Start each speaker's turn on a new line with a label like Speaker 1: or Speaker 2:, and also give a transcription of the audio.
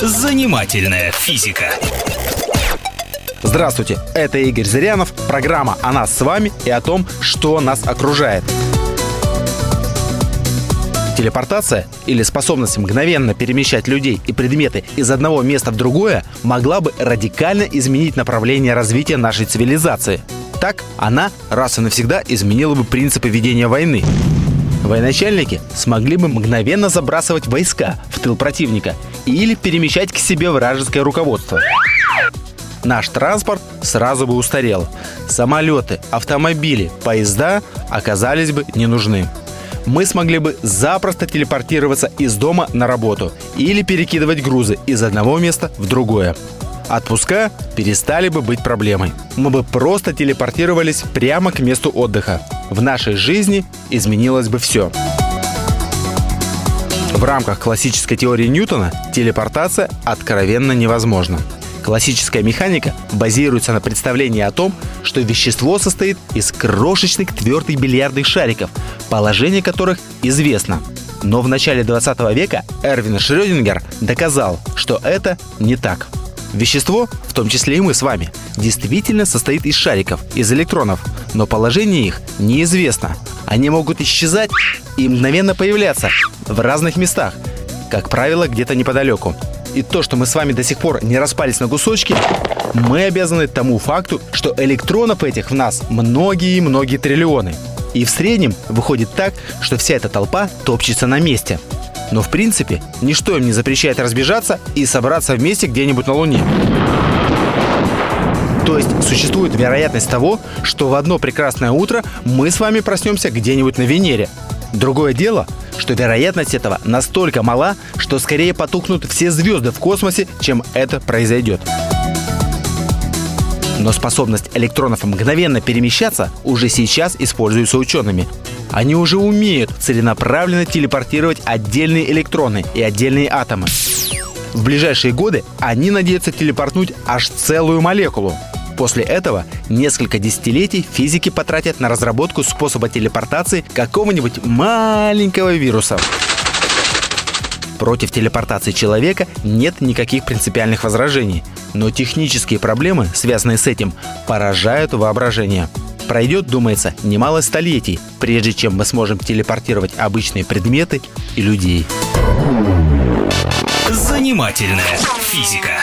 Speaker 1: Занимательная физика.
Speaker 2: Здравствуйте, это Игорь Зырянов, программа о нас с вами и о том, что нас окружает. Телепортация или способность мгновенно перемещать людей и предметы из одного места в другое могла бы радикально изменить направление развития нашей цивилизации. Так, она раз и навсегда изменила бы принципы ведения войны. Военачальники смогли бы мгновенно забрасывать войска в тыл противника или перемещать к себе вражеское руководство. Наш транспорт сразу бы устарел. Самолеты, автомобили, поезда оказались бы не нужны мы смогли бы запросто телепортироваться из дома на работу или перекидывать грузы из одного места в другое. Отпуска перестали бы быть проблемой. Мы бы просто телепортировались прямо к месту отдыха. В нашей жизни изменилось бы все. В рамках классической теории Ньютона телепортация откровенно невозможна. Классическая механика базируется на представлении о том, что вещество состоит из крошечных твердых бильярдных шариков, положение которых известно. Но в начале 20 века Эрвин Шрёдингер доказал, что это не так. Вещество, в том числе и мы с вами, действительно состоит из шариков, из электронов, но положение их неизвестно. Они могут исчезать и мгновенно появляться в разных местах, как правило, где-то неподалеку. И то, что мы с вами до сих пор не распались на кусочки, мы обязаны тому факту, что электронов этих в нас многие-многие триллионы. И в среднем выходит так, что вся эта толпа топчется на месте. Но в принципе, ничто им не запрещает разбежаться и собраться вместе где-нибудь на Луне. То есть существует вероятность того, что в одно прекрасное утро мы с вами проснемся где-нибудь на Венере. Другое дело, что вероятность этого настолько мала, что скорее потухнут все звезды в космосе, чем это произойдет. Но способность электронов мгновенно перемещаться уже сейчас используется учеными. Они уже умеют целенаправленно телепортировать отдельные электроны и отдельные атомы. В ближайшие годы они надеются телепортнуть аж целую молекулу. После этого несколько десятилетий физики потратят на разработку способа телепортации какого-нибудь маленького вируса. Против телепортации человека нет никаких принципиальных возражений, но технические проблемы, связанные с этим, поражают воображение. Пройдет, думается, немало столетий, прежде чем мы сможем телепортировать обычные предметы и людей.
Speaker 1: Занимательная физика.